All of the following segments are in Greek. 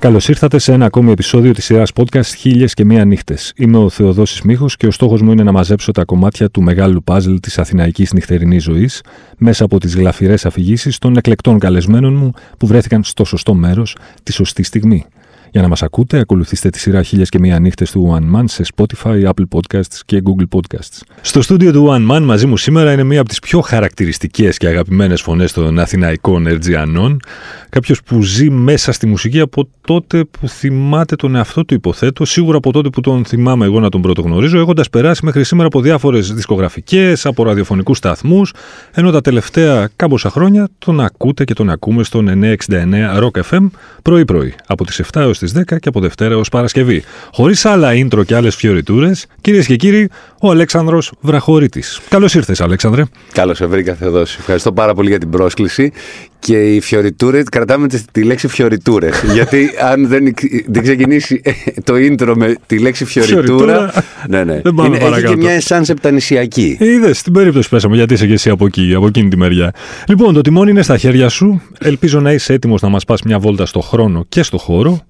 Καλώς ήρθατε σε ένα ακόμη επεισόδιο της σειράς podcast Χίλιες και Μία Νύχτες. Είμαι ο Θεοδόσης Μίχο και ο στόχος μου είναι να μαζέψω τα κομμάτια του μεγάλου παζλ της αθηναϊκής νυχτερινής ζωής μέσα από τις γλαφυρές αφηγήσεις των εκλεκτών καλεσμένων μου που βρέθηκαν στο σωστό μέρος τη σωστή στιγμή. Για να μας ακούτε, ακολουθήστε τη σειρά χίλιες και μία νύχτες του One Man σε Spotify, Apple Podcasts και Google Podcasts. Στο στούντιο του One Man μαζί μου σήμερα είναι μία από τις πιο χαρακτηριστικές και αγαπημένες φωνές των Αθηναϊκών Ερτζιανών. Κάποιος που ζει μέσα στη μουσική από τότε που θυμάται τον εαυτό του υποθέτω, σίγουρα από τότε που τον θυμάμαι εγώ να τον πρωτογνωρίζω, έχοντας περάσει μέχρι σήμερα από διάφορες δισκογραφικές, από ραδιοφωνικούς σταθμούς, ενώ τα τελευταία κάμποσα χρόνια τον ακούτε και τον ακούμε στον 969 Rock FM πρωί-πρωί, από τις 7 έως τι 10 και από Δευτέρα έως Παρασκευή. Χωρίς άλλα intro και άλλες φιωριτούρες, κυρίες και κύριοι, ο Αλέξανδρος Βραχωρίτη. Καλώς ήρθες, Αλέξανδρε. Καλώς σε βρήκα, Θεοδόση. Ευχαριστώ πάρα πολύ για την πρόσκληση. Και οι φιωριτούρες, κρατάμε τη λέξη φιωριτούρες. γιατί αν δεν, δεν ξεκινήσει το intro με τη λέξη φιωριτούρα. ναι, ναι. Δεν πάμε Είναι, έχει και μια εσάν επτανησιακή. Είδες την περίπτωση που πέσαμε, γιατί είσαι και εσύ από εκεί, από εκείνη τη μεριά. Λοιπόν, το τιμόνι είναι στα χέρια σου. Ελπίζω να είσαι έτοιμος να μας πας μια βόλτα στο χρόνο και στο χώρο.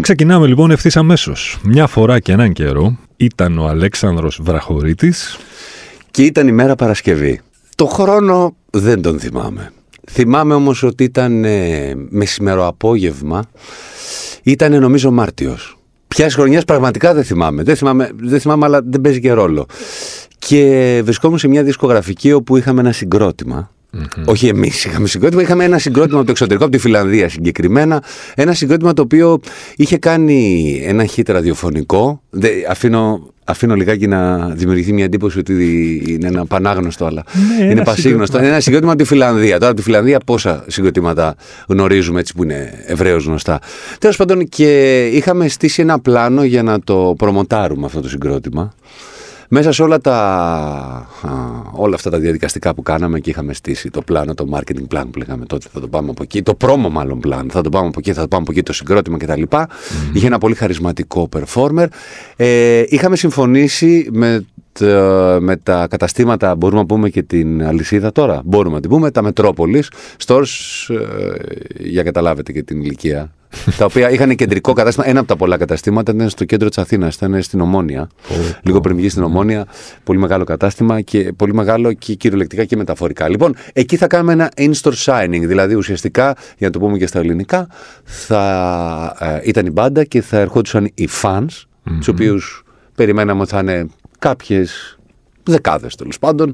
Ξεκινάμε λοιπόν ευθύς αμέσως. Μια φορά και έναν καιρό ήταν ο Αλέξανδρος Βραχωρίτης. Και ήταν η μέρα Παρασκευή. Το χρόνο δεν τον θυμάμαι. Θυμάμαι όμως ότι ήταν ε, μεσημερό απόγευμα. Ήταν νομίζω Μάρτιος. Ποια χρονιάς πραγματικά δεν θυμάμαι. Δεν θυμάμαι, δεν θυμάμαι αλλά δεν παίζει και ρόλο. Και βρισκόμουν σε μια δισκογραφική όπου είχαμε ένα συγκρότημα. Mm-hmm. Όχι εμείς είχαμε συγκρότημα, είχαμε ένα συγκρότημα από το εξωτερικό, από τη Φιλανδία συγκεκριμένα. Ένα συγκρότημα το οποίο είχε κάνει ένα hit ραδιοφωνικό. Δε, αφήνω, αφήνω λιγάκι να δημιουργηθεί μια εντύπωση ότι είναι ένα πανάγνωστο, αλλά Ναι, είναι ένα πασίγνωστο. Είναι ένα συγκρότημα από τη Φιλανδία. Τώρα από τη Φιλανδία πόσα συγκροτήματα γνωρίζουμε έτσι που είναι ευρέως γνωστά. Τέλος πάντων, και είχαμε στήσει ένα πλάνο για να το προμοτάρουμε αυτό το συγκρότημα. Μέσα σε όλα, τα, α, όλα αυτά τα διαδικαστικά που κάναμε και είχαμε στήσει το πλάνο, το marketing plan που λέγαμε τότε, θα το πάμε από εκεί, το promo μάλλον plan, θα το πάμε από εκεί, θα το πάμε από εκεί, το συγκρότημα κτλ. Είχε ένα πολύ χαρισματικό performer. Ε, είχαμε συμφωνήσει με, τα- με τα καταστήματα, μπορούμε να πούμε και την αλυσίδα τώρα, μπορούμε να την πούμε, τα Metropolis, stores, ε, για καταλάβετε και την ηλικία, τα οποία είχαν κεντρικό κατάστημα. Ένα από τα πολλά καταστήματα ήταν στο κέντρο της Αθήνας, ήταν στην Ομόνια. Λίγο πριν βγει στην Ομόνια. Πολύ μεγάλο κατάστημα και πολύ μεγάλο και κυριολεκτικά και μεταφορικά. Λοιπόν, εκεί θα κάνουμε ένα in-store signing. Δηλαδή, ουσιαστικά, για να το πούμε και στα ελληνικά, θα ε, ήταν η μπάντα και θα ερχόντουσαν οι fans, τους οποίους περιμέναμε ότι θα είναι κάποιες δεκάδες τέλος πάντων,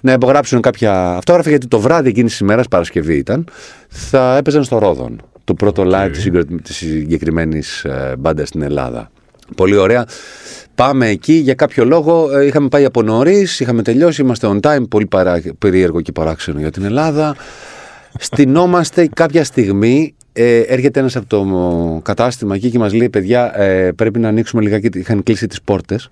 να υπογράψουν κάποια αυτόγραφα γιατί το βράδυ εκείνης της ημέρας, Παρασκευή ήταν, θα έπαιζαν στο Ρόδον. Το πρώτο live της συγκρο- της συγκεκριμένης μπάντας στην Ελλάδα. Πολύ ωραία. Πάμε εκεί για κάποιο λόγο. ε, Είχαμε πάει από νωρίς, είχαμε τελειώσει, είμαστε on time. Πολύ παρά, περίεργο και παράξενο για την Ελλάδα. Στηνόμαστε κάποια στιγμή. Ε, έρχεται ένας από το κατάστημα εκεί και μας λέει: Παιδιά, ε, πρέπει να ανοίξουμε λιγάκι. Είχαν κλείσει τις πόρτες.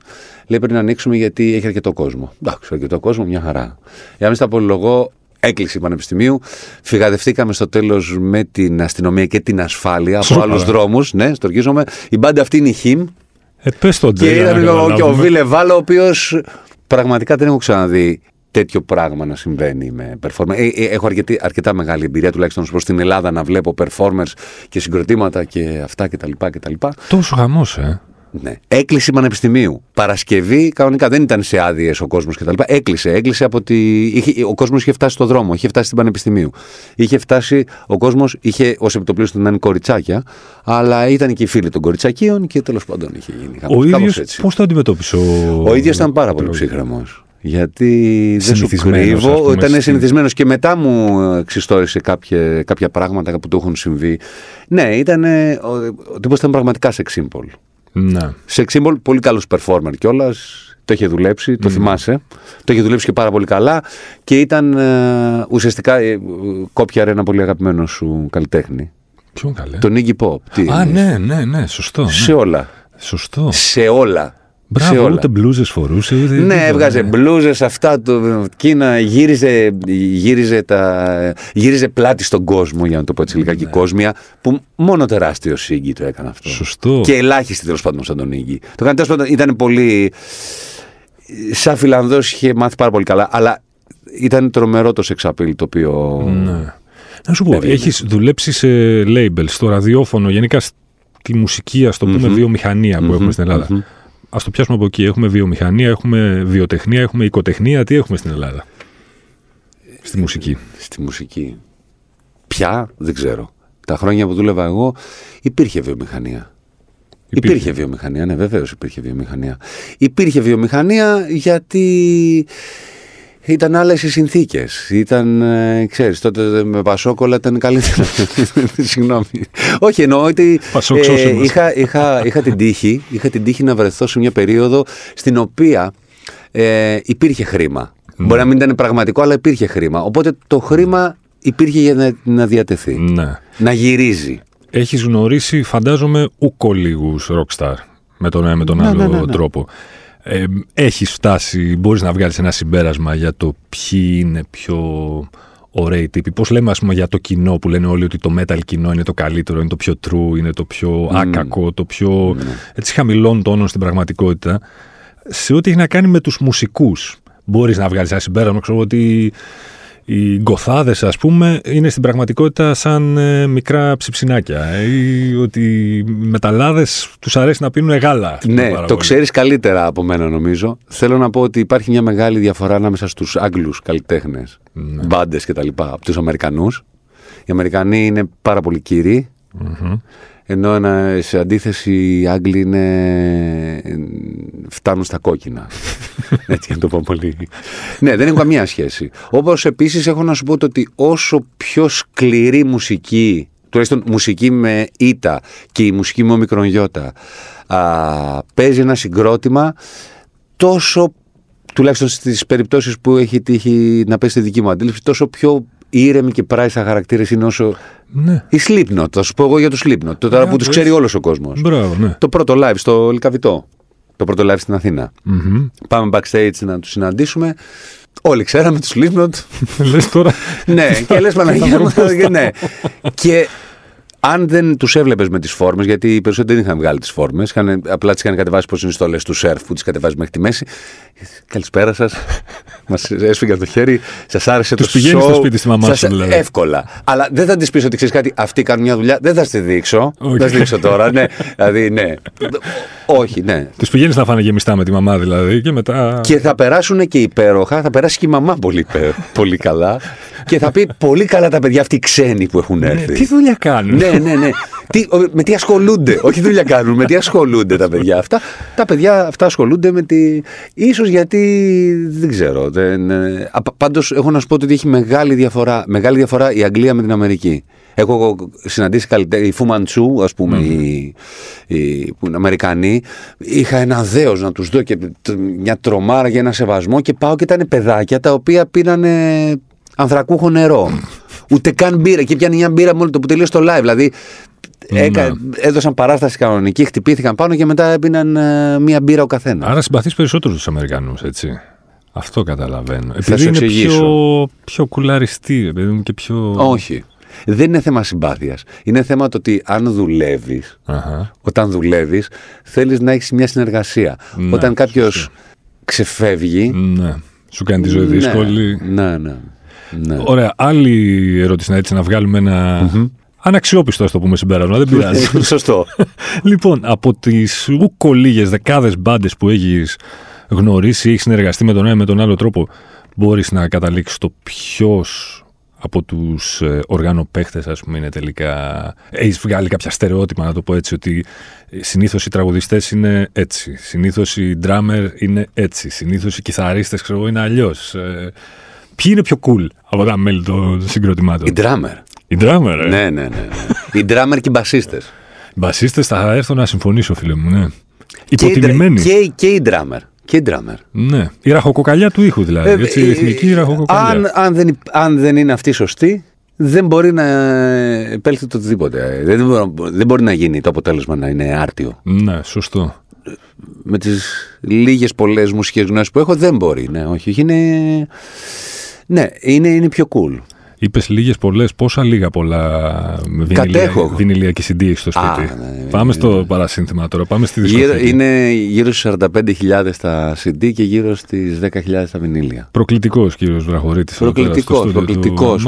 Λέει: Πρέπει να ανοίξουμε γιατί έχει αρκετό κόσμο. Εντάξει, αρκετό κόσμο, μια χαρά. Για να μην στα απολογώ, έκλεισε η Πανεπιστημίου. Φυγαδευτήκαμε στο τέλος με την αστυνομία και την ασφάλεια από Σούπα. άλλους δρόμους. Ναι, στοργίζομαι. Η μπάντα αυτή είναι η Χιμ. Ε, πες τον Και Τζέι, ήταν να ο, και ο καταλάβουμε. Βίλε Βάλο, ο οποίος πραγματικά δεν έχω ξαναδεί τέτοιο πράγμα να συμβαίνει με performers. Ε, ε, έχω αρκετή, αρκετά μεγάλη εμπειρία, τουλάχιστον προς την Ελλάδα, να βλέπω performers και συγκροτήματα και αυτά κτλ. κτλ. Τόσο χαμός, ε. Ναι. Έκλεισε η Πανεπιστημίου. Παρασκευή, κανονικά δεν ήταν σε άδειες ο κόσμος κτλ. Έκλεισε. Έκλεισε από τη. Είχε, ο κόσμος είχε φτάσει στο δρόμο, είχε φτάσει στην Πανεπιστημίου. Είχε φτάσει, ο κόσμος είχε ως επιτοπλίστων να είναι κοριτσάκια, αλλά ήταν και οι φίλοι των κοριτσακίων και τέλος πάντων είχε γίνει. Ο κάπως- κάπως ίδιος έτσι. πώς το αντιμετώπισε ο... Ο ίδιος ήταν πάρα πολύ ψύχρεμος. Γιατί δεν σου Συνηθισμένος, ας κρύβω, πούμε, ήταν στην- συνηθισμένος και μετά μου εξιστόρισε κάποια, κάποια πράγματα που του έχουν συμβεί. Ναι, ήταν. Ο, ο τύπος ήταν πραγματικά sex symbol. Ναι. Sex symbol, πολύ καλός performer κιόλας. Το είχε δουλέψει, το θυμάσαι. Το είχε δουλέψει και πάρα πολύ καλά. Και ήταν ε, ουσιαστικά ε, κόπιαρε ένα πολύ αγαπημένο σου καλλιτέχνη. Ποιον καλέ; Τον Iggy Pop. Τι Α, εννοείς; ναι, ναι, ναι, σωστό. Σε ναι. όλα. Σωστό. Σε όλα. Σε Μπράβο, όλα. ούτε μπλούζες φορούσε. Ούτε Ναι, τίποτα, έβγαζε ναι. μπλούζες αυτά του Κίνα, γύριζε, γύριζε, τα, γύριζε πλάτη στον κόσμο, για να το πω έτσι λιγάκι κόσμια, που μόνο τεράστιο Σίγκη το έκανε αυτό. Σωστό. Και ελάχιστοι τέλος πάντων σαν τον Ίγκη. Το έκανε τέλος πάντων, ήταν πολύ. Σαν Φιλανδός είχε μάθει πάρα πολύ καλά, αλλά ήταν τρομερό το σεξαπίλ το οποίο. Ναι. Να σου πω, Έβγαινε. έχεις δουλέψει σε label, στο ραδιόφωνο, γενικά τη μουσική, ας το πούμε, βιομηχανία που έχουμε στην Ελλάδα. Α το πιάσουμε από εκεί. Έχουμε βιομηχανία, έχουμε βιοτεχνία, έχουμε οικοτεχνία. Τι έχουμε στην Ελλάδα; Στη μουσική. Στη μουσική. Πια; Δεν ξέρω. Τα χρόνια που δούλευα εγώ υπήρχε βιομηχανία. Υπήρχε, υπήρχε βιομηχανία, ναι, βεβαίως υπήρχε βιομηχανία. Υπήρχε βιομηχανία γιατί ήταν άλλες οι συνθήκες. Ήταν, ε, ξέρεις, τότε με Πασόκολα ήταν καλύτερα. Συγγνώμη. Όχι, εννοώ ότι ε, είχα, είχα, είχα, την τύχη, είχα την τύχη να βρεθώ σε μια περίοδο στην οποία ε, υπήρχε χρήμα. Ναι. Μπορεί να μην ήταν πραγματικό, αλλά υπήρχε χρήμα. Οπότε το χρήμα υπήρχε για να, να διατεθεί. Ναι. Να γυρίζει. Έχεις γνωρίσει, φαντάζομαι, ούκο λίγου rockstar με τον ένα με τον ναι, άλλο ναι, τρόπο ε, έχεις φτάσει, μπορείς να βγάλεις ένα συμπέρασμα για το ποιοι είναι πιο ωραίοι τύποι. Πώς λέμε ας πούμε για το κοινό που λένε όλοι ότι το metal κοινό είναι το καλύτερο, είναι το πιο true, είναι το πιο mm. άκακο, το πιο mm. έτσι χαμηλών τόνων στην πραγματικότητα. Σε ό,τι έχει να κάνει με τους μουσικούς μπορείς να βγάλεις ένα συμπέρασμα, ξέρω ότι οι γκοθάδες ας πούμε είναι στην πραγματικότητα σαν ε, μικρά ψιψινάκια ε, ή ότι οι μεταλλάδες τους αρέσει να πίνουν γάλα. Ναι, το ξέρεις καλύτερα από μένα νομίζω. Θέλω να πω ότι υπάρχει μια μεγάλη διαφορά ανάμεσα στους Άγγλους καλλιτέχνες, ναι. μπάντες κτλ. από τους Αμερικανούς. Οι Αμερικανοί είναι πάρα πολύ ενώ ένα, σε αντίθεση οι Άγγλοι είναι, φτάνουν στα κόκκινα. Έτσι να το πω πολύ. ναι, δεν έχουν καμία σχέση. Όπως επίσης έχω να σου πω ότι όσο πιο σκληρή μουσική, τουλάχιστον μουσική με ήττα και η μουσική με ομικρον γιώτα, παίζει ένα συγκρότημα, τόσο τουλάχιστον στις περιπτώσεις που έχει τύχει να πέσει στη δική μου αντίληψη, τόσο πιο ήρεμοι και πράισα χαρακτήρες είναι όσο. Ναι. Η Slipknot, θα σου πω εγώ για το Slipknot. Το τώρα που τους ξέρει όλος ο κόσμος. Ναι. Το πρώτο live στο Λικαβιτό. Το πρώτο live στην αθηνα Πάμε backstage να τους συναντήσουμε. Όλοι ξέραμε του Slipknot. λες τώρα. ναι, και λες Παναγία μου. ναι. και αν δεν τους έβλεπες με τις φόρμες, γιατί οι περισσότεροι δεν είχαν βγάλει τις φόρμες, απλά τις είχαν κατεβάσει πώς είναι στολέ τους σερφ που τις κατεβάζει μέχρι τη μέση. Καλησπέρα σας. Μας έσφυγε από το χέρι. Σας άρεσε το πηγαίνεις στο σπίτι στη μαμά σου, δηλαδή. Εύκολα. Αλλά δεν θα της πεις ότι ξέρεις κάτι, αυτοί κάνουν μια δουλειά. Δεν θα στη δείξω. Okay. Θα στη δείξω τώρα. ναι. Δηλαδή, ναι. Όχι, ναι. Τους πηγαίνεις να φάνε γεμιστά με τη μαμά, δηλαδή. Και μετά. Και θα περάσουν και υπέροχα. Θα περάσει και η μαμά πολύ, πολύ καλά. και θα πει πολύ καλά τα παιδιά αυτοί οι ξένοι που έχουν ναι, έρθει. τι δουλειά κάνουν; ναι, ναι, ναι. Τι, με τι ασχολούνται; Όχι δουλειά κάνουν, με τι ασχολούνται τα παιδιά αυτά. Τα παιδιά αυτά ασχολούνται με τη. ίσως γιατί. δεν ξέρω. Δεν... Ε, Πάντως έχω να σου πω ότι έχει μεγάλη διαφορά, μεγάλη διαφορά η Αγγλία με την Αμερική. Έχω συναντήσει καλλιτέχνη, η Φουμαντσού, ας πούμε, mm. οι, οι, που είναι Αμερικανοί. Είχα ένα δέος να τους δω και μια τρομάρα για ένα σεβασμό και πάω και ήταν παιδάκια τα οποία πήρανε ανθρακούχο νερό. Ούτε καν μπύρα. Και πιάνει μια μπύρα μόνο το που τελείωσε το live. Δηλαδή ναι. έδωσαν παράσταση κανονική, χτυπήθηκαν πάνω και μετά έπιναν ε, μία μπύρα ο καθένας. Άρα συμπαθείς περισσότερου τους Αμερικανούς, έτσι. Αυτό καταλαβαίνω. Επειδή είναι πιο, πιο κουλαριστή, επειδή και πιο. Όχι. Δεν είναι θέμα συμπάθειας. Είναι θέμα το ότι αν δουλεύεις, όταν δουλεύεις, θέλεις να έχεις μια συνεργασία. Ναι, όταν κάποιος ξεφεύγει. Ναι. Σου κάνει τη ζωή ναι, δύσκολη. Ναι, ναι. Ναι. Ωραία. Άλλη ερώτηση να, έτσι, να βγάλουμε ένα. Mm-hmm. Αναξιόπιστο, ας το πούμε συμπέρασμα, δεν πειράζει. Σωστό. λοιπόν, από τις ούκο λίγε δεκάδες μπάντες που έχεις γνωρίσει ή έχεις συνεργαστεί με τον ένα με τον άλλο τρόπο, μπορείς να καταλήξεις το ποιος από τους ε, οργανοπαίχτες, ας πούμε, είναι τελικά. Έχεις βγάλει κάποια στερεότυπα, να το πω έτσι, ότι συνήθως οι τραγουδιστές είναι έτσι. Συνήθως οι ντράμερ είναι έτσι. Συνήθως οι κιθαρίστες, ξέρω είναι αλλιώς. Ε, Ποιοι είναι πιο cool από τα μέλη των συγκροτημάτων; Οι drummer. Οι drummer, ε; Ναι, ναι, ναι. ναι. οι drummer και οι μπασίστες. Οι μπασίστες θα έρθω να συμφωνήσω, φίλε μου, ναι. Υποτιμημένοι. Και, και, οι drummer. Και οι drummer. Ναι. Η ραχοκοκαλιά του ήχου δηλαδή. Ε, έτσι, η εθνική ραχοκοκαλιά. Αν, αν, δεν, αν δεν είναι αυτή σωστή, δεν μπορεί να επέλθει το οτιδήποτε. Δεν, δεν μπορεί να γίνει το αποτέλεσμα να είναι άρτιο. Ναι, σωστό. Με τις λίγες πολλές μουσικές γνώσεις που έχω, δεν μπορεί. Ναι, όχι. Είναι ναι, είναι, είναι πιο cool. Είπες λίγες πολλές, πόσα λίγα πολλά βινιλιακή CD στο σπίτι. Α, ναι, ναι, πάμε στο παρασύνθημα τώρα, πάμε στη δυσκολία. Είναι γύρω στις 45.000 τα CD και γύρω στις 10.000 τα βινίλια. Προκλητικός κύριος Βραχωρίτη. Προκλητικός, προκλητικός.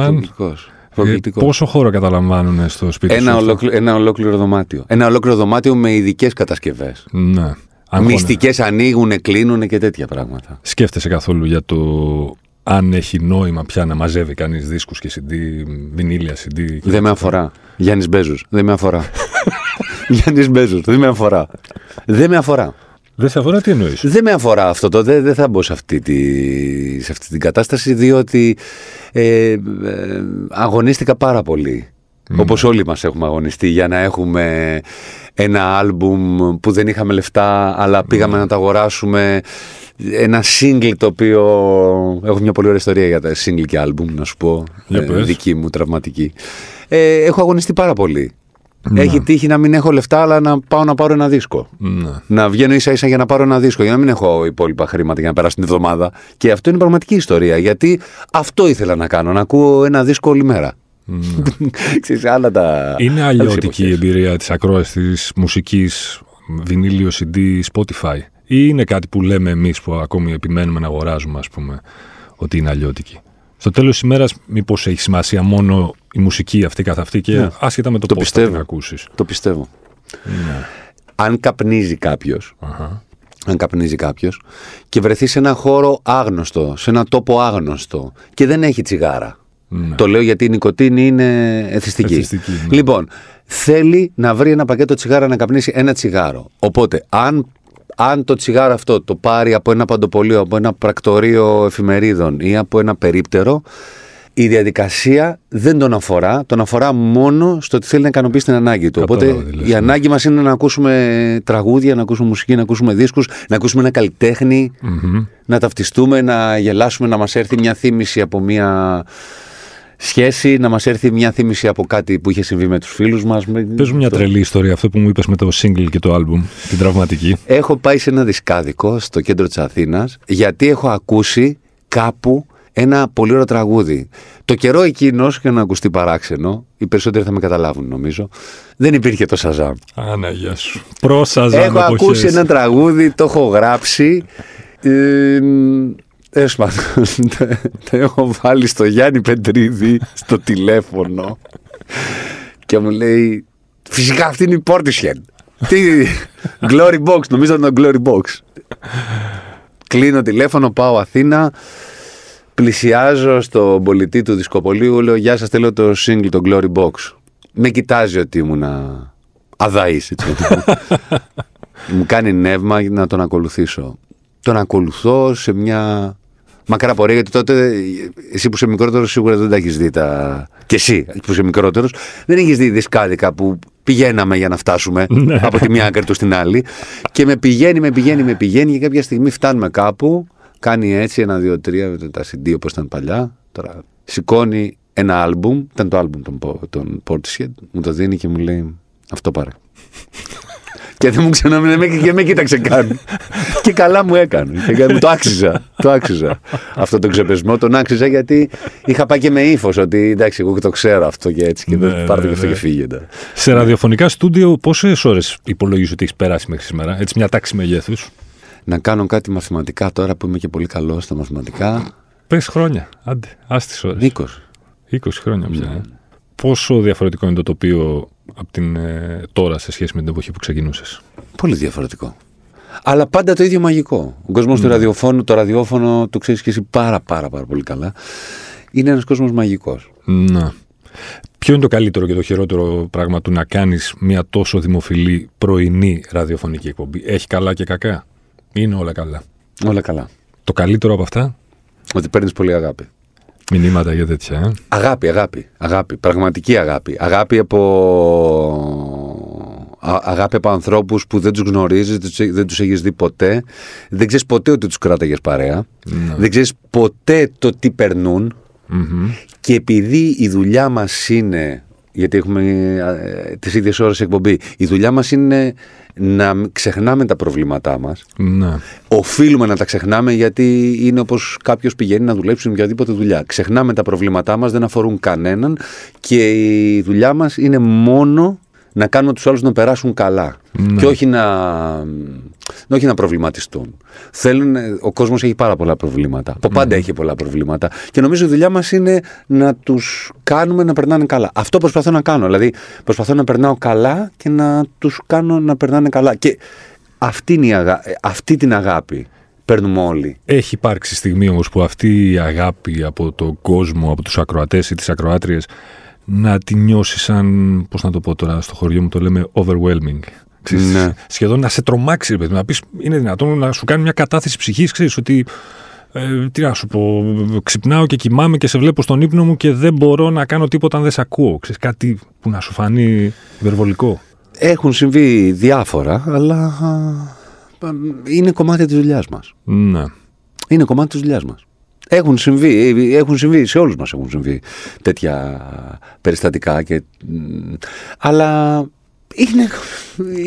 Προκλητικός. πόσο χώρο καταλαμβάνουν στο σπίτι Ένα, σου. αυτά; ολόκληρο, ένα ολόκληρο δωμάτιο. Ένα ολόκληρο δωμάτιο με ειδικές κατασκευές. Ναι. Αγχώνε. Μυστικές ανοίγουν, κλείνουν και τέτοια πράγματα. Σκέφτεσαι καθόλου για το αν έχει νόημα πια να μαζεύει κανείς δίσκους και CD, βινίλια CD. και Δεν με αφορά. Γιάννης Μπέζος. Δεν με αφορά. Γιάννης Μπέζος. Δεν με αφορά. Δεν με αφορά. Δεν σε αφορά τι εννοείς; Δεν με αφορά αυτό το. Δεν, δεν θα μπω σε αυτή, τη, σε αυτή την κατάσταση, διότι ε, ε, αγωνίστηκα πάρα πολύ. Όπως όλοι μας έχουμε αγωνιστεί για να έχουμε ένα άλμπουμ που δεν είχαμε λεφτά αλλά πήγαμε να το αγοράσουμε ένα single το οποίο έχω μια πολύ ωραία ιστορία για τα single και άλμπουμ να σου πω Για ε, πες. δική μου τραυματική ε, έχω αγωνιστεί πάρα πολύ έχει τύχει να μην έχω λεφτά αλλά να πάω να πάρω ένα δίσκο Ναι. να βγαίνω ίσα ίσα για να πάρω ένα δίσκο, για να μην έχω υπόλοιπα χρήματα για να περάσω την εβδομάδα. Και αυτό είναι πραγματική ιστορία. Γιατί αυτό ήθελα να κάνω, να ακούω ένα δίσκο όλη μέρα. Ξέρεις, άλλα τα. Είναι άλλες αλλιώτικη η εποχές. εμπειρία της ακρόασης της μουσικής, βινίλιο, CD, Spotify. Ή είναι κάτι που λέμε εμείς που ακόμη επιμένουμε να αγοράζουμε, ας πούμε, ότι είναι αλλιώτικη. Στο τέλος της ημέρας, μήπως έχει σημασία μόνο η μουσική αυτή καθ' αυτή και Ναι. άσχετα με το, Το πώς θα πιστεύω. την ακούσεις. Το πιστεύω. Ναι. Αν καπνίζει κάποιος, Αχα. αν καπνίζει κάποιος και βρεθεί σε ένα χώρο άγνωστο, σε ένα τόπο άγνωστο και δεν έχει τσιγάρα. Ναι. Το λέω γιατί η νοικοτήνη είναι εθιστική. Εθιστική, ναι. Λοιπόν, θέλει να βρει ένα πακέτο τσιγάρα να καπνίσει ένα τσιγάρο. Οπότε, αν, αν το τσιγάρο αυτό το πάρει από ένα παντοπολείο, από ένα πρακτορείο εφημερίδων ή από ένα περίπτερο, η διαδικασία δεν τον αφορά, τον αφορά μόνο στο ότι θέλει να ικανοποιήσει την ανάγκη του. Κατάλαβα Οπότε τι λες, η ναι. ανάγκη μας είναι να ακούσουμε τραγούδια, να ακούσουμε μουσική, να ακούσουμε δίσκους, να ακούσουμε ένα καλλιτέχνη, να ταυτιστούμε, να γελάσουμε, να μας έρθει μια θύμηση από μια σχέση, να μας έρθει μια θύμηση από κάτι που είχε συμβεί με τους φίλους μας. Με- Πες μου μια το- τρελή ιστορία, αυτό που μου είπες με το single και το album, την τραυματική. Έχω πάει σε ένα δισκάδικο στο κέντρο της Αθήνας γιατί έχω ακούσει κάπου ένα πολύ ωραίο τραγούδι. Το καιρό εκείνος, για να ακουστεί παράξενο, οι περισσότεροι θα με καταλάβουν νομίζω, δεν υπήρχε το Σαζάμ. Αναγιά σου. Πρόσαζα Έχω ακούσει ένα τραγούδι, το έχω γράψει. Ε, τέλος πάντων, το, το έχω βάλει στο Γιάννη Πεντρίδη στο τηλέφωνο και μου λέει φυσικά αυτή είναι η Portishead. Τι, Glory Box, νομίζω ήταν το Glory Box. Κλείνω τηλέφωνο, πάω Αθήνα, πλησιάζω στον πολιτή του δισκοπολίου, λέω γεια σας, θέλω το single, το Glory Box. Με κοιτάζει ότι ήμουνα αδαής, έτσι. μου κάνει νεύμα να τον ακολουθήσω. Τον ακολουθώ σε μια μακρά πορεία, γιατί τότε εσύ που είσαι μικρότερος σίγουρα δεν τα έχεις δει τα. και εσύ που είσαι μικρότερος, δεν έχεις δει δισκάδικα που πηγαίναμε για να φτάσουμε από τη μία άκρη του στην άλλη. Και με πηγαίνει, με πηγαίνει, με πηγαίνει και κάποια στιγμή φτάνουμε κάπου. Κάνει έτσι ένα, δύο, τρία, τα CD όπω ήταν παλιά. Τώρα σηκώνει ένα άλμπουμ, ήταν το άλμπουμ των, Πο- των Portishead, μου το δίνει και μου λέει αυτό πάρε. Και δεν μου ξανά με, και με κοίταξε καν. και καλά μου έκανε. Και κα- μου το άξιζα. Το άξιζα. Αυτό το ξεπεσμό τον άξιζα γιατί είχα πάει και με ύφος ότι εντάξει, εγώ το ξέρω αυτό και έτσι. Και Ναι, δεν πάρτε ναι, και αυτό ναι. και φύγετε. Σε ραδιοφωνικά στούντιο, πόσες ώρες υπολογίζεις ότι έχεις περάσει μέχρι σήμερα, έτσι μια τάξη μεγέθους; Να κάνω κάτι μαθηματικά τώρα που είμαι και πολύ καλός στα μαθηματικά. Πες χρόνια. Άντε, α τι ώρες. Νίκος. 20 χρόνια πια. Ε. Πόσο διαφορετικό είναι το τοπίο από την ε, τώρα σε σχέση με την εποχή που ξεκινούσες; Πολύ διαφορετικό. Αλλά πάντα το ίδιο μαγικό. Ο κόσμος του ραδιοφώνου, το ραδιόφωνο, το ξέρεις και εσύ πάρα πάρα πάρα πολύ καλά. Είναι ένας κόσμος μαγικός. Να. Ποιο είναι το καλύτερο και το χειρότερο πράγμα του να κάνεις μια τόσο δημοφιλή πρωινή ραδιοφωνική εκπομπή; Έχει καλά και κακά; Είναι όλα καλά; Όλα καλά. Το καλύτερο από αυτά, Ότι παίρνεις πολύ αγάπη. Μηνύματα για τέτοια. Ε; Αγάπη, αγάπη, αγάπη, πραγματική αγάπη. Αγάπη από, α- αγάπη από ανθρώπους που δεν τους γνωρίζεις, δεν τους- δεν τους έχεις δει ποτέ, δεν ξέρεις ποτέ ότι τους κράταγες παρέα, δεν ξέρεις ποτέ το τι περνούν και επειδή η δουλειά μας είναι, γιατί έχουμε ε, τις ίδιες ώρες εκπομπή, η δουλειά μας είναι να μην ξεχνάμε τα προβλήματά μας, Ναι. Οφείλουμε να τα ξεχνάμε γιατί είναι όπως κάποιος πηγαίνει να δουλέψει σε οποιαδήποτε δουλειά. Ξεχνάμε τα προβλήματά μας, δεν αφορούν κανέναν και η δουλειά μας είναι μόνο να κάνουμε τους άλλους να περάσουν καλά. Ναι. Και όχι να, όχι να προβληματιστούν. Θέλουν, ο κόσμος έχει πάρα πολλά προβλήματα. Από πάντα έχει πολλά προβλήματα. Και νομίζω η δουλειά μας είναι να τους κάνουμε να περνάνε καλά. Αυτό προσπαθώ να κάνω. Δηλαδή, προσπαθώ να περνάω καλά και να τους κάνω να περνάνε καλά. Και αυτή, είναι η αγα... αυτή την αγάπη παίρνουμε όλοι. Έχει υπάρξει στιγμή όμως που αυτή η αγάπη από τον κόσμο, από τους ακροατές ή τις ακροάτριες να τη νιώσεις σαν, πώς να το πω τώρα, στο χωριό μου το λέμε overwhelming. Ξέρεις, Ναι. Σχεδόν να σε τρομάξει, ρε παιδί, μου, να πεις είναι δυνατόν να σου κάνει μια κατάθεση ψυχής, ξέρεις ότι ε, τι να σου πω, ξυπνάω και κοιμάμαι και σε βλέπω στον ύπνο μου και δεν μπορώ να κάνω τίποτα αν δεν σε ακούω. Ξέρεις, κάτι που να σου φανεί υπερβολικό. Έχουν συμβεί διάφορα, αλλά α, είναι κομμάτι της δουλειάς μας. Ναι. Είναι κομμάτι της δουλειάς μας. Έχουν συμβεί, έχουν συμβεί, σε όλους μας έχουν συμβεί τέτοια περιστατικά. Και, μ, αλλά είναι,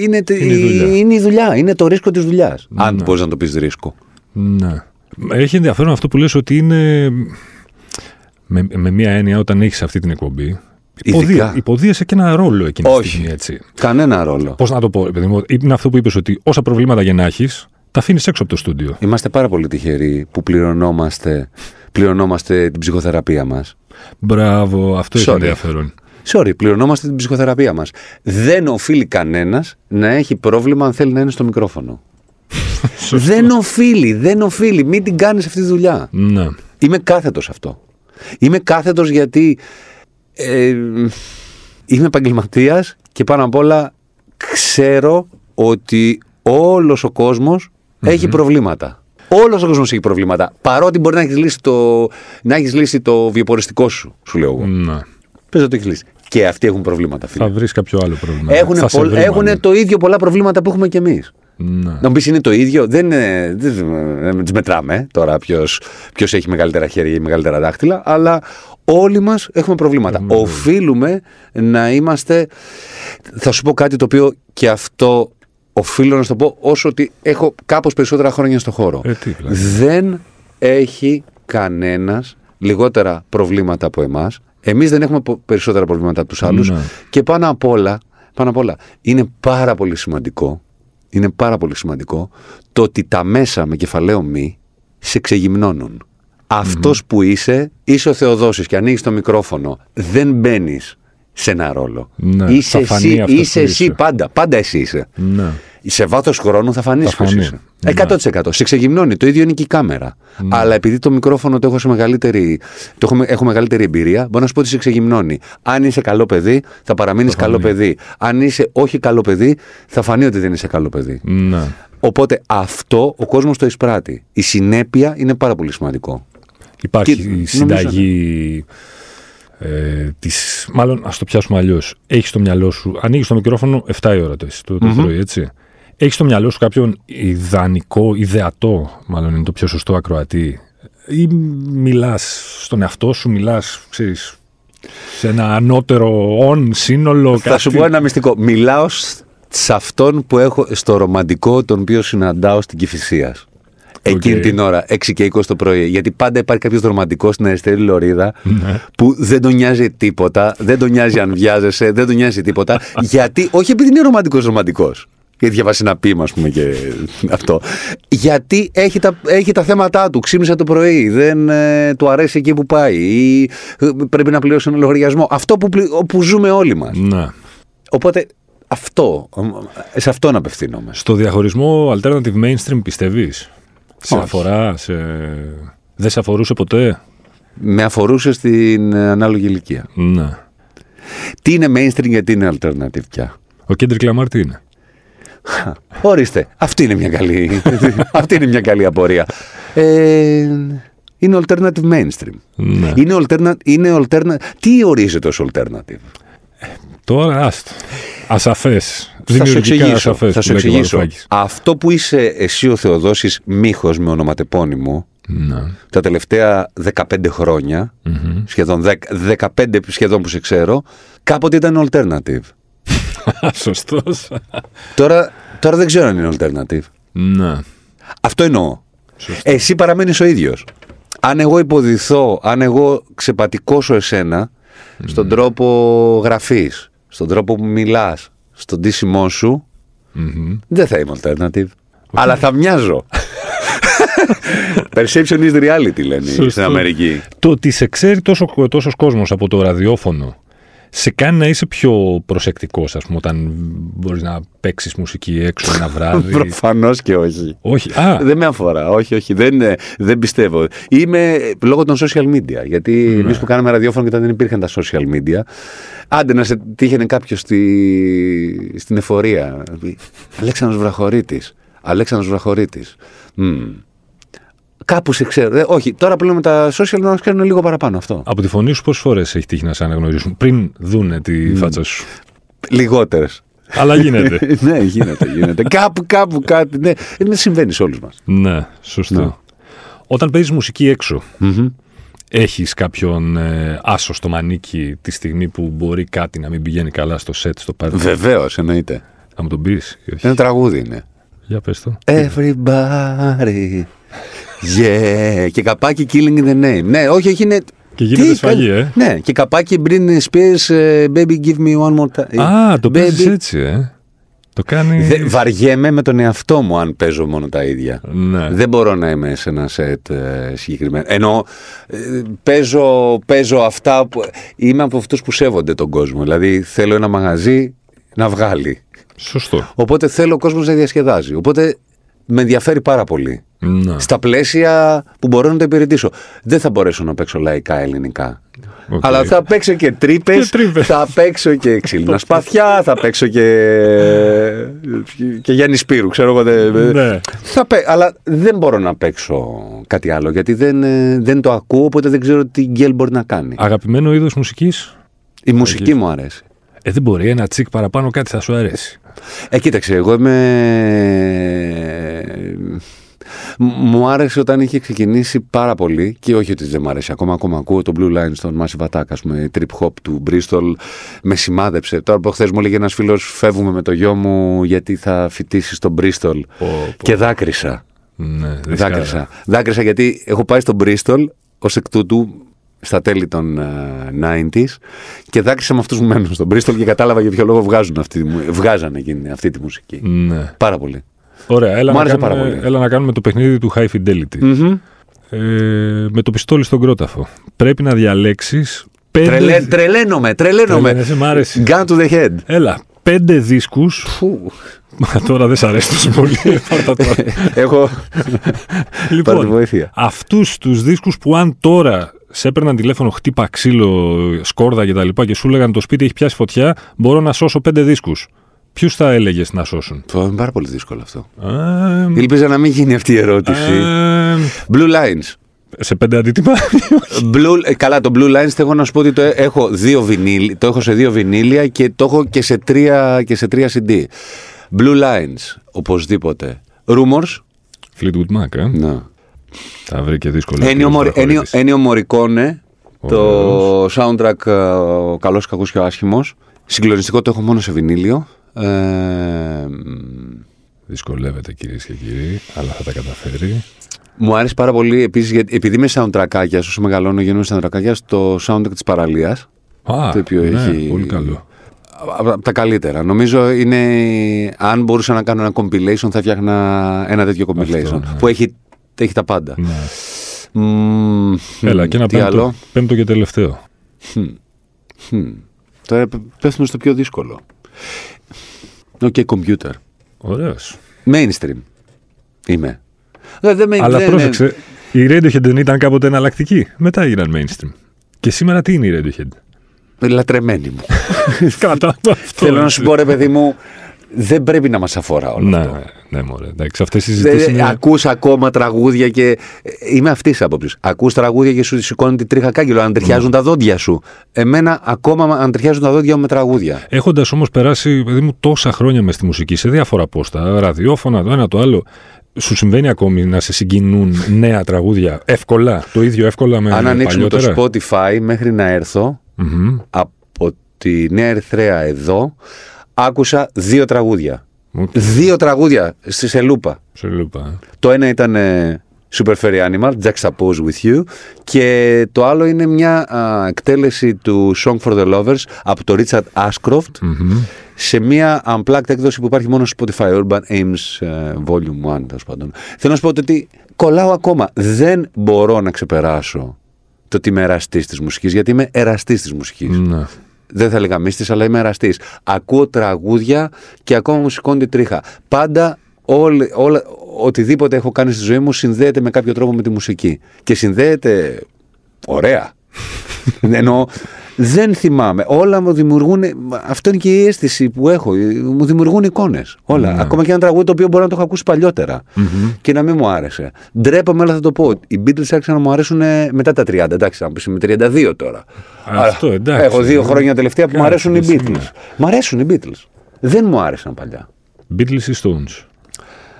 είναι, τε- Είναι η δουλειά. είναι η δουλειά, είναι το ρίσκο της δουλειάς. Αν Ναι. μπορείς να το πεις ρίσκο. Ναι. Έχει ενδιαφέρον αυτό που λες ότι είναι με, με μία έννοια όταν έχεις αυτή την εκπομπή υποδία, Ειδικά. υποδίεσαι και ένα ρόλο εκείνη τη Όχι. στιγμή έτσι. Κανένα ρόλο. Πώς να το πω, παιδί μου, είναι αυτό που είπες ότι όσα προβλήματα και να έχεις, τα αφήνεις έξω από το στούντιο. Είμαστε πάρα πολύ τυχεροί που πληρωνόμαστε, πληρωνόμαστε την ψυχοθεραπεία μας. Μπράβο, αυτό έχει Sorry. ενδιαφέρον. Sorry, πληρωνόμαστε την ψυχοθεραπεία μας. Δεν οφείλει κανένας να έχει πρόβλημα αν θέλει να είναι στο μικρόφωνο. δεν οφείλει, δεν οφείλει. Μην την κάνεις αυτή τη δουλειά. Ναι. Είμαι κάθετος αυτό. Είμαι κάθετος γιατί ε, είμαι επαγγελματίας και πάνω απ' όλα ξέρω ότι όλος ο κόσμος έχει προβλήματα. Όλος ο κόσμος έχει προβλήματα. Παρότι μπορεί να έχεις λύσει το, να έχεις λύσει το βιοποριστικό σου, σου λέω εγώ. ναι. Πες να το έχεις λύσει. Και αυτοί έχουν προβλήματα, φίλε. Θα βρεις κάποιο άλλο πρόβλημα. Έχουν, Θα σε βρει, έχουν μάλλον. το ίδιο πολλά προβλήματα που έχουμε κι εμείς. Ναι. Να μου πει είναι το ίδιο. Δεν, είναι- δεν, δεν τις μετράμε ε, τώρα ποιο ποιος έχει μεγαλύτερα χέρια ή μεγαλύτερα δάχτυλα, αλλά όλοι μας έχουμε προβλήματα. Οφείλουμε να είμαστε. Θα σου πω κάτι το οποίο και αυτό οφείλω να σου το πω όσο ότι έχω κάπως περισσότερα χρόνια στο χώρο. Ε, τι, δηλαδή. δεν έχει κανένας λιγότερα προβλήματα από εμάς. Εμείς δεν έχουμε πο- περισσότερα προβλήματα από τους άλλους. Ναι. Και πάνω απ' όλα, πάνω απ' όλα, είναι πάρα πολύ σημαντικό, είναι πάρα πολύ σημαντικό το ότι τα μέσα με κεφαλαίο μη σε ξεγυμνώνουν. Αυτός που είσαι, είσαι ο Θεοδόσης και ανοίγεις το μικρόφωνο. Δεν μπαίνεις σε ένα ρόλο. Ναι, είσαι θα φανεί εσύ, αυτός είσαι που εσύ είσαι. πάντα. Πάντα εσύ είσαι. Ναι. Σε βάθος χρόνου θα φανείς Θα ποιο φανεί. είσαι. Ναι. 100%. Σε ξεγυμνώνει. Το ίδιο είναι και η κάμερα. Αλλά επειδή το μικρόφωνο το έχω, σε μεγαλύτερη, το έχω, έχω μεγαλύτερη εμπειρία, μπορώ να σου πω ότι σε ξεγυμνώνει. Αν είσαι καλό παιδί, θα παραμείνεις καλό παιδί. Αν είσαι όχι καλό παιδί, θα φανεί ότι δεν είσαι καλό παιδί. Ναι. Οπότε αυτό ο κόσμος το εισπράττει. Η συνέπεια είναι πάρα πολύ σημαντικό. Υπάρχει Και- η νομίζω, συνταγή ε, της... Μάλλον, ας το πιάσουμε αλλιώς. Έχεις στο μυαλό σου... Ανοίγεις το μικρόφωνο 7 η ώρα το, εσύ, το, το πρωί, έτσι. Έχεις στο μυαλό σου κάποιον ιδανικό, ιδεατό, μάλλον είναι το πιο σωστό ακροατή; Ή μιλάς στον εαυτό σου, μιλάς, ξέρεις, σε ένα ανώτερο όν, σύνολο, Θα κάτι; σου πω ένα μυστικό. Μιλάω σ- σε αυτόν που έχω στο ρομαντικό τον οποίο συναντάω στην Κυφυσίας. Εκείνη την ώρα, 6 και 20 το πρωί. Γιατί πάντα υπάρχει κάποιος ρομαντικός στην αριστερή λωρίδα Ναι. που δεν τον νοιάζει τίποτα, δεν τον νοιάζει αν βιάζεσαι, δεν τον νοιάζει τίποτα. γιατί, όχι επειδή είναι ρομαντικός ρομαντικός. Γιατί διαβάσει ένα ποίημα, ας πούμε, και αυτό. Γιατί έχει τα, έχει τα θέματα του. Ξύπνησε το πρωί, δεν ε, του αρέσει εκεί που πάει, ή ε, πρέπει να πληρώσει ένα λογαριασμό. Αυτό που, πλη- που ζούμε όλοι μας. Ναι. Οπότε αυτό, ε, σε αυτόν απευθύνομαι. Στο διαχωρισμό alternative mainstream πιστεύεις; Σε Όχι. αφορά, σε... δεν σε αφορούσε ποτέ; Με αφορούσε στην ε, ανάλογη ηλικία. Ναι. Τι είναι mainstream και τι είναι alternative πια; Ο Kendrick Lamar τι είναι; Ορίστε, αυτή είναι μια καλή, αυτή είναι μια καλή απορία. Ε, είναι alternative mainstream. Ναι. Είναι, alterna, είναι alterna, τι ορίζεται ως alternative; Τώρα άστο. Ασαφές. Θα σου Δημιουργικά εξηγήσω. ασαφές. Θα σου που λέει και ο εξηγήσω. Βαρουφάκης. Αυτό που είσαι εσύ ο Θεοδόσης Μίχος με ονοματεπώνυμο Ναι. τα τελευταία 15 χρόνια, σχεδόν 10, 15 σχεδόν που σε ξέρω, κάποτε ήταν alternative. Σωστός. Τώρα, τώρα δεν ξέρω αν είναι alternative. ναι. Αυτό εννοώ. Σωστό. Εσύ παραμένεις ο ίδιος. Αν εγώ υποδηθώ, αν εγώ ξεπατικώσω εσένα στον τρόπο γραφής, στον τρόπο που μιλάς, στον ντύσιμό σου, Μμμ. δεν θα είμαι alternative. Αλλά θα μοιάζω. Perception is reality λένε Σωστό. στην Αμερική. Το ότι σε ξέρει τόσο, τόσος κόσμος από το ραδιόφωνο σε κάνει να είσαι πιο προσεκτικός, ας πούμε, όταν μπορείς να παίξεις μουσική έξω ένα βράδυ. Προφανώς και όχι. όχι. Α, Δεν με αφορά. Όχι, όχι. Δεν, ε, δεν πιστεύω. Είμαι ε, λόγω των social media. Γιατί Ναι. εμείς που κάναμε ραδιόφωνο και όταν δεν υπήρχαν τα social media, άντε να σε τύχαινε κάποιος στη, στην εφορία. να πει, Αλέξανδρος Βραχωρίτης. Αλέξανδρος Βραχωρίτης. Μμμ. Κάπου σε ξέρω. Ε, όχι, τώρα πλέον με τα social να μας ξέρουν λίγο παραπάνω αυτό. από τη φωνή σου πόσες φορές έχει τύχει να σε αναγνωρίσουν πριν δούνε τη φάτσα σου; Λιγότερες. Αλλά γίνεται. ναι, γίνεται, γίνεται. κάπου, κάπου, κάτι. Ναι, Ε, συμβαίνει σε όλους μας. ναι, σωστό. Ναι. Όταν παίζεις μουσική έξω, έχεις κάποιον ε, άσο στο μανίκι τη στιγμή που μπορεί κάτι να μην πηγαίνει καλά στο σετ, στο πάρτι. Βεβαίως, εννοείται. Θα μου τον πεις ή όχι; Ένα τραγούδι είναι. Για πες το. Everybody. Yeah. Και καπάκι Killing in the Name. Ναι, όχι, όχι, είναι. Και γίνεται Τι, σφαγή, κα- ε. Ναι, και καπάκι Britney Spears, ε, Baby Give Me One More Time. Α, το παίζεις Baby. έτσι, ε. Το κάνει... Δεν- βαριέμαι με τον εαυτό μου αν παίζω μόνο τα ίδια. Ναι. Δεν μπορώ να είμαι σε ένα σετ ε, συγκεκριμένο. Ενώ ε, παίζω, παίζω αυτά που. Είμαι από αυτούς που σέβονται τον κόσμο. Δηλαδή θέλω ένα μαγαζί να βγάλει. Σωστό. Οπότε θέλω ο κόσμος να διασκεδάζει. Οπότε με ενδιαφέρει πάρα πολύ. Ναι. Στα πλαίσια που μπορώ να το υπηρετήσω. Δεν θα μπορέσω να παίξω λαϊκά ελληνικά. Οκ. Αλλά θα παίξω και Τρύπες, Και Τρύπες. θα παίξω και Ξύλινα Σπαθιά, θα παίξω και. και Γιάννη Σπύρου, ξέρω εγώ. δεν- Ναι. Θα παί... Αλλά δεν μπορώ να παίξω κάτι άλλο γιατί δεν, ε, δεν το ακούω, οπότε δεν ξέρω τι γκελ μπορεί να κάνει. Αγαπημένο είδος μουσικής; Η μουσικής μου αρέσει. Ε, δεν μπορεί. Ένα τσικ παραπάνω κάτι θα σου αρέσει. Ε, κοίταξε, εγώ είμαι. Μ- Μου άρεσε όταν είχε ξεκινήσει πάρα πολύ και όχι ότι δεν μου αρέσει ακόμα. Ακόμα ακούω το Blue Line στον Massive Attack, ας πούμε, η trip hop του Bristol με σημάδεψε. Τώρα από χθες μου έλεγε ένας φίλος: Φεύγουμε με το γιο μου γιατί θα φοιτήσεις στο Bristol. Πω, πω. Και δάκρυσα. Ναι, δυσκάρα. Δάκρυσα. Δάκρυσα γιατί έχω πάει στο Bristol ως εκ τούτου στα τέλη των ε, 90s και δάκρυσα με αυτούς που μένουν στο Bristol και κατάλαβα για ποιο λόγο βγάζουν αυτή, τη μου- βγάζανε εκείνη, αυτή τη μουσική. Ναι. Πάρα πολύ. Ωραία, έλα Μου να, άρεσε πάρα κάνουμε, πολύ. έλα να κάνουμε το παιχνίδι του High Fidelity. Μμμ. Ε, με το πιστόλι στον κρόταφο. Πρέπει να διαλέξεις πέντε... Τρελέ, τρελαίνομαι, τρελαίνομαι. Τρελαίνεσαι, μ' άρεσε. Gun to the head. Έλα, πέντε δίσκους. Φου. Μα τώρα δεν σ' αρέσει τόσο πολύ. Πάρ' τα τώρα. Έχω. λοιπόν, Πάρτε βοήθεια. αυτούς τους δίσκους που αν τώρα σε έπαιρναν τηλέφωνο χτύπα ξύλο, σκόρδα και τα λοιπά και σου έλεγαν το σπίτι έχει πιάσει φωτιά, μπορώ να σώσω πέντε δίσκους. Ποιους θα έλεγες να σώσουν; Πω, Είναι πάρα πολύ δύσκολο αυτό. Α, Ήλπιζα να μην γίνει αυτή η ερώτηση. α, Blue Lines. σε πέντε αντίτυπα; Blue, ε, καλά, το Blue Lines θέλω να σου πω ότι το ε- έχω, δύο βινίλ, το έχω σε δύο βινίλια και το έχω και σε τρία, και σε τρία CD. Blue Lines, οπωσδήποτε. Rumors, Fleetwood Mac, ε. ναι. Θα βρει και δύσκολο. Ennio ο Mor- Βραχωρίτης. Ennio- Ennio Morricone, το soundtrack ε, ο καλός, κακός και ο άσχημος. Συγκλονιστικό το έχω μόνο σε βινίλιο. Ε, Δυσκολεύεται κυρίες και κύριοι, αλλά θα τα καταφέρει. μου άρεσε πάρα πολύ επίσης, γιατί, επειδή είμαι soundtrackάκιας, όσο μεγαλώνω γίνομαι soundtrackάκιας, το soundtrack της παραλίας. Α, Το οποίο ναι, έχει- πολύ καλό. Από από τα καλύτερα. Νομίζω είναι. Αν μπορούσα να κάνω ένα compilation, θα φτιάχνα ένα τέτοιο compilation. Αυτό, ναι. Που έχει, έχει τα πάντα. Ναι. Μμμ, Έλα, και ένα τι πέμπτο, άλλο; πέμπτο και τελευταίο. Μμ. Τώρα π- πέφτουμε στο πιο δύσκολο. OK Computer. Ωραίος. Mainstream. Είμαι. Δεν, δεν με- Αλλά δεν- πρόσεξε, οι Radiohead δεν ήταν κάποτε εναλλακτική. Μετά έγιναν mainstream. Και σήμερα τι είναι οι Radiohead; ναι, Λατρεμένη μου. Κατά αυτό. Θέλω να σου πω, ρε παιδί μου, δεν πρέπει να μας αφορά όλο Ναι, αυτό. ναι, μωρέ. Εντάξει, αυτές οι Δεν, συζητήσεις είναι... ακούς ακόμα τραγούδια και. ε, Είμαι αυτής της άποψης. Ακούς τραγούδια και σου σηκώνει τη τρίχα κάγκελο, αν ταιριάζουν τα δόντια σου. Εμένα, ακόμα αν ταιριάζουν τα δόντια μου με τραγούδια. Έχοντας όμως περάσει, παιδί μου, τόσα χρόνια μες στη μουσική, σε διάφορα πόστα, ραδιόφωνα, το ένα το άλλο, σου συμβαίνει ακόμη να σε συγκινούν νέα τραγούδια εύκολα, το ίδιο εύκολα με αν ανοίξουμε παλιότερα; το Spotify μέχρι να έρθω Μμμ. από τη Νέα Ερυθραία εδώ, άκουσα δύο τραγούδια. Οκ. Δύο τραγούδια στη σε λούπα. Σε λούπα. ε. Το ένα ήταν ε, Super Furry Animals, Juxtapose with You. Και το άλλο είναι μια α, εκτέλεση του Song for the Lovers από τον Richard Ashcroft σε μια unplugged έκδοση που υπάρχει μόνο στο Spotify Urban Hymns ε, Volume 1, τέλος πάντων. Θέλω να σου πω ότι κολλάω ακόμα. Δεν μπορώ να ξεπεράσω το ότι είμαι εραστής της μουσικής, γιατί είμαι εραστής της μουσικής. Ναι. Δεν θα έλεγα μίστη, αλλά είμαι εραστής. Ακούω τραγούδια και ακόμα μου σηκώνει τη τρίχα. Πάντα όλη, όλα, οτιδήποτε έχω κάνει στη ζωή μου συνδέεται με κάποιο τρόπο με τη μουσική. Και συνδέεται ωραία. Ενώ δεν θυμάμαι. Όλα μου δημιουργούν. Αυτό είναι και η αίσθηση που έχω. Μου δημιουργούν εικόνες. Όλα. Ναι. Ακόμα και ένα τραγούδι το οποίο μπορεί να το έχω ακούσει παλιότερα και να μην μου άρεσε. Ντρέπομαι, αλλά θα το πω. Οι Beatles άρχισαν να μου αρέσουν ε, μετά τα 30. Εντάξει, να πεις με 32 τώρα. Αυτό, Αλλά εντάξει. Έχω δύο χρόνια τελευταία που μου Κάτι, αρέσουν οι ναι. Beatles. Μ' αρέσουν οι Beatles. Δεν μου άρεσαν παλιά. Beatles ή Stones.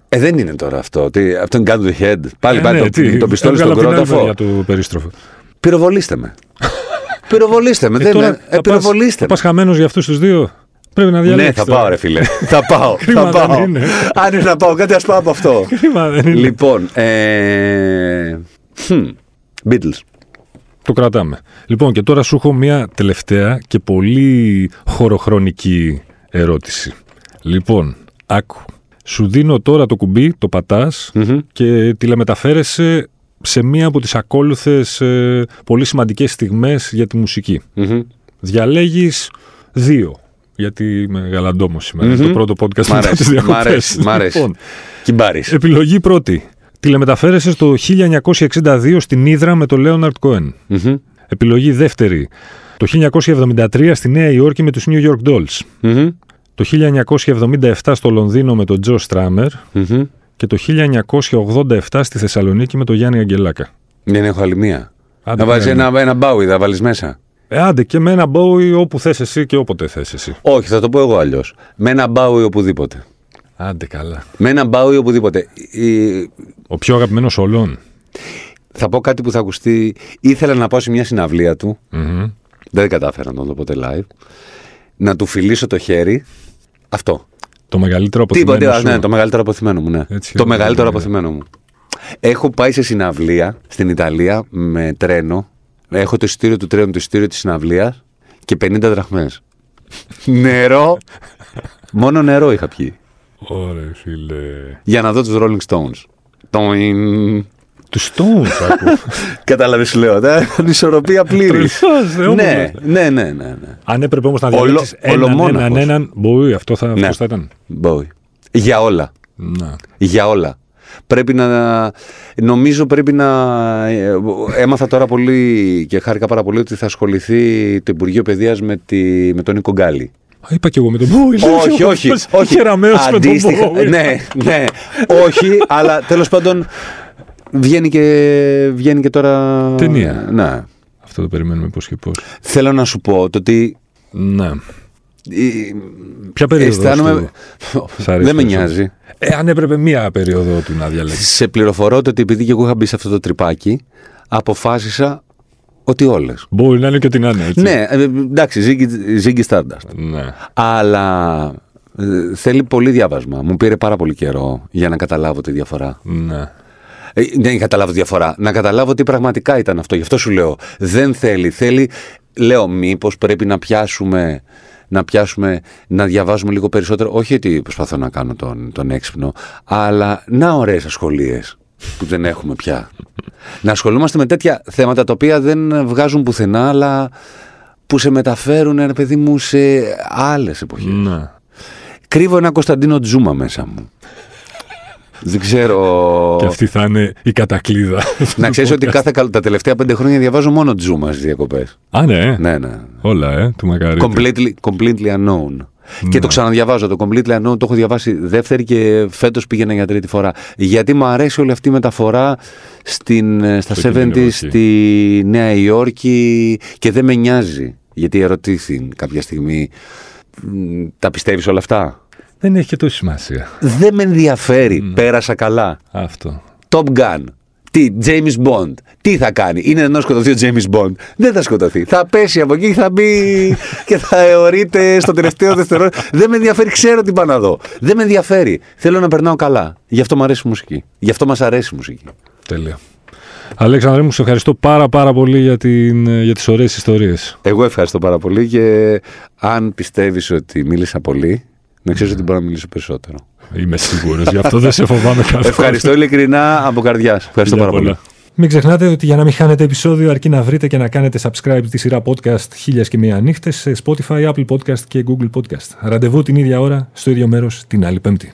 Ε, δεν είναι τώρα αυτό. Τι, αυτό είναι gun to the head. Πάλι Ε, πάλι ναι, το, τι, το πιστόλι στον έβγαλα από την άλλη κρόταφο. μεριά του περίστροφου. Πυροβολήστε με. Πυροβολήστε με. Ε, δεν τώρα με. Ε, θα πας- πυροβολήστε θα με. πας χαμένος για αυτούς τους δύο; Πρέπει να διαλέξεις. Ναι, θα τώρα. πάω, ρε φίλε. θα πάω. Κρίμα θα δεν πάω. είναι. Αν είναι να πάω κάτι, ας πάω από αυτό. Κρίμα δεν είναι. λοιπόν. Ε... hm, Beatles. Το κρατάμε. Λοιπόν, και τώρα σου έχω μια τελευταία και πολύ χωροχρονική ερώτηση. Λοιπόν, άκου. Σου δίνω τώρα το κουμπί, το πατας και τηλεμεταφέρεσαι σε μία από τις ακόλουθες ε, πολύ σημαντικές στιγμές για τη μουσική. Μμμ. Διαλέγεις δύο, γιατί είμαι γαλαντόμος σήμερα. Είναι το πρώτο podcast Μ' μετά τις αρέσει. Μ' διακοπές. αρέσει. Μ' αρέσει. Λοιπόν, Κυμπάρης. επιλογή πρώτη. Τηλεμεταφέρεσαι στο 1962 στην Ήδρα με τον Λέοναρτ Κόεν. Μμμ. Επιλογή δεύτερη. Το 1973 στη Νέα Υόρκη με τους New York Dolls. Μμμ. Το 1977 στο Λονδίνο με τον Τζο Στράμερ. Μμμ. Και το 1987 στη Θεσσαλονίκη με τον Γιάννη Αγγελάκα. Δεν έχω άλλη μία. Άντε, Να βάλει ναι, ένα, ένα μπάουι, θα βάλεις μέσα. Ε, άντε και με ένα Bowie όπου θες εσύ και όποτε θες εσύ. Όχι, θα το πω εγώ αλλιώς. Με ένα μπάουι οπουδήποτε. Άντε καλά. Με ένα μπάουι οπουδήποτε. Η- Ο πιο αγαπημένος όλων. Θα πω κάτι που θα ακουστεί. Ήθελα να πάω σε μια συναυλία του. Μμμ. Δεν κατάφερα να το δω ποτέ live. Να του φιλήσω το χέρι. Αυτό. Το μεγαλύτερο Τίποτα, αποθυμένο τίποτα. σου. Ναι, το μεγαλύτερο αποθυμένο μου. Ναι. Έτσι, το ωραία, μεγαλύτερο ωραία. αποθυμένο μου. Έχω πάει σε συναυλία στην Ιταλία με τρένο. Έχω το εισιτήριο του τρένου, το εισιτήριο της συναυλίας και 50 δραχμές. νερό. Μόνο νερό είχα πιει. Ωραία, φίλε. Για να δω τους Rolling Stones. Τοιν. Τους Stones άκου. Κατάλαβες, σου λέω. ναι, Ανισορροπία πλήρης. Τρελός, ε, όμως, ναι, ναι, ναι, ναι, ναι. Αν έπρεπε όμως να Ολο- διαλέξεις έναν, ολομόναχος. έναν, έναν, Bowie, αυτό θα, Ναι. αυτός θα ήταν; Bowie. Για όλα. Να. Για όλα. Πρέπει να. Νομίζω πρέπει να. ε, Έμαθα τώρα πολύ και χάρηκα πάρα πολύ ότι θα ασχοληθεί το Υπουργείο Παιδείας με, τη, με τον Νίκο Γκάλη. Α, Είπα και εγώ με τον Bowie. λέω, όχι, εγώ όχι. πώς όχι. Κεραμέως με τον Αντίστοιχα. Bowie. ναι, ναι. όχι, αλλά τέλος πάντων βγαίνει και, βγαίνει και τώρα. Ταινία. Ναι. Αυτό το περιμένουμε πώς και πώς. Θέλω να σου πω το ότι. Ναι. ε, Ποια περίοδος Αισθάνομαι. Σ' αρέσει Δεν με περισσότερο; νοιάζει. Ε, αν έπρεπε μία περίοδο του να διαλέξει. Σε πληροφορώ το ότι επειδή και εγώ είχα μπει σε αυτό το τρυπάκι, αποφάσισα ότι όλες. Μπορεί να είναι και ότι να είναι έτσι. Ναι, ε, εντάξει, Ziggy, Ziggy Stardust. Ναι. Αλλά ε, θέλει πολύ διάβασμα. Μου πήρε πάρα πολύ καιρό για να καταλάβω τη διαφορά. Ναι. Ε, δεν καταλάβω τη διαφορά. Να καταλάβω τι πραγματικά ήταν αυτό. Γι' αυτό σου λέω. Δεν θέλει. Θέλει, λέω, μήπως πρέπει να πιάσουμε. Να πιάσουμε, να διαβάζουμε λίγο περισσότερο. Όχι ότι προσπαθώ να κάνω τον, τον έξυπνο, αλλά να ωραίες ασχολίες που δεν έχουμε πια. να ασχολούμαστε με τέτοια θέματα τα οποία δεν βγάζουν πουθενά, αλλά που σε μεταφέρουν, ένα παιδί μου, σε άλλες εποχές. ναι. Κρύβω ένα Κωνσταντίνο Τζούμα μέσα μου. Δεν ξέρω. Και αυτή θα είναι η κατακλίδα. Να ξέρεις ότι κάθε, καλ- τα τελευταία πέντε χρόνια διαβάζω μόνο Τζούμα στι διακοπές. Α, ναι. Ναι, ναι. Όλα, ε, του μακαρίτη. Completely, completely unknown. Ναι. Και το ξαναδιαβάζω. Το completely unknown το έχω διαβάσει δεύτερη και φέτος πήγαινα για τρίτη φορά. Γιατί μου αρέσει όλη αυτή η μεταφορά στην, ε, στα Στο 70 εποχή. στη Νέα Υόρκη και δεν με νοιάζει. Γιατί ερωτήθη κάποια στιγμή. «Μ, Τα πιστεύεις όλα αυτά; Δεν έχει και τόση σημασία. Δεν με ενδιαφέρει. Ναι. Πέρασα καλά. Αυτό. Top Gun. Τι, James Bond. Τι θα κάνει. Είναι να σκοτωθεί ο James Bond. Δεν θα σκοτωθεί. Θα πέσει από εκεί, θα μπει και θα αιωρείται στο τελευταίο δευτερόλεπτο. Δεν με ενδιαφέρει, ξέρω τι πάω να δω. Δεν με ενδιαφέρει. Θέλω να περνάω καλά. Γι' αυτό μου αρέσει η μουσική. Γι' αυτό μας αρέσει η μουσική. Τέλεια. Αλέξανδρε μου, σε ευχαριστώ πάρα πάρα πολύ για, την, για τις ωραίες ιστορίες. Εγώ ευχαριστώ πάρα πολύ και αν πιστεύεις ότι μίλησα πολύ, να ξέρεις ότι μπορώ να μιλήσω περισσότερο. Είμαι σίγουρος, γι' αυτό δεν σε φοβάμαι καθόλου. Ευχαριστώ ειλικρινά από καρδιάς. Ευχαριστώ πάρα πολύ. Μην ξεχνάτε ότι για να μην χάνετε επεισόδιο αρκεί να βρείτε και να κάνετε subscribe τη σειρά podcast χίλιας και μία νύχτες σε Spotify, Apple Podcast και Google Podcast. Ραντεβού την ίδια ώρα, στο ίδιο μέρος, την άλλη πέμπτη.